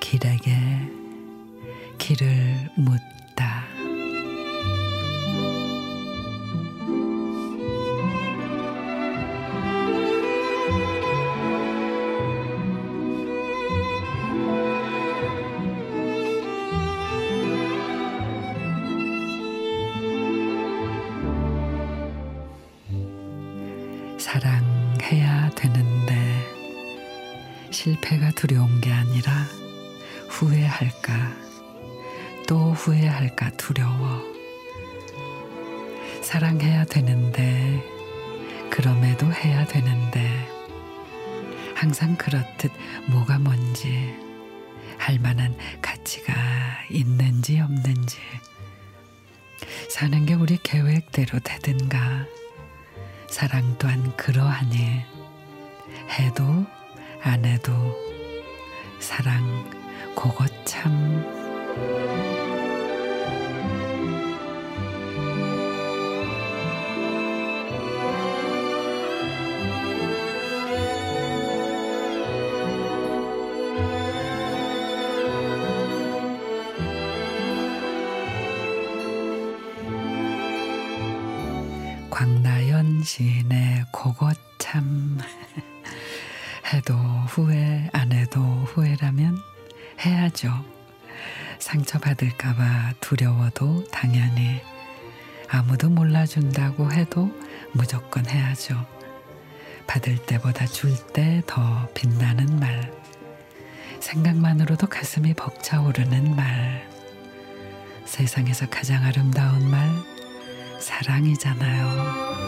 길에게 길을 묻다. 사랑해야 되는데 실패가 두려운 게 아니라 후회할까? 또 후회할까? 두려워. 사랑해야 되는데 그럼에도 해야 되는데 항상 그렇듯 뭐가 뭔지 할 만한 가치가 있는지 없는지 사는 게 우리 계획대로 되든가 사랑 또한 그러하니 해도 안 해도 사랑 그것 참 광나연 시인의 그것 참 해도 후회 안 해도 후회라면 해야죠. 상처받을까봐 두려워도 당연히 아무도 몰라준다고 해도 무조건 해야죠. 받을 때보다 줄 때 더 빛나는 말. 생각만으로도 가슴이 벅차오르는 말. 세상에서 가장 아름다운 말, 사랑이잖아요.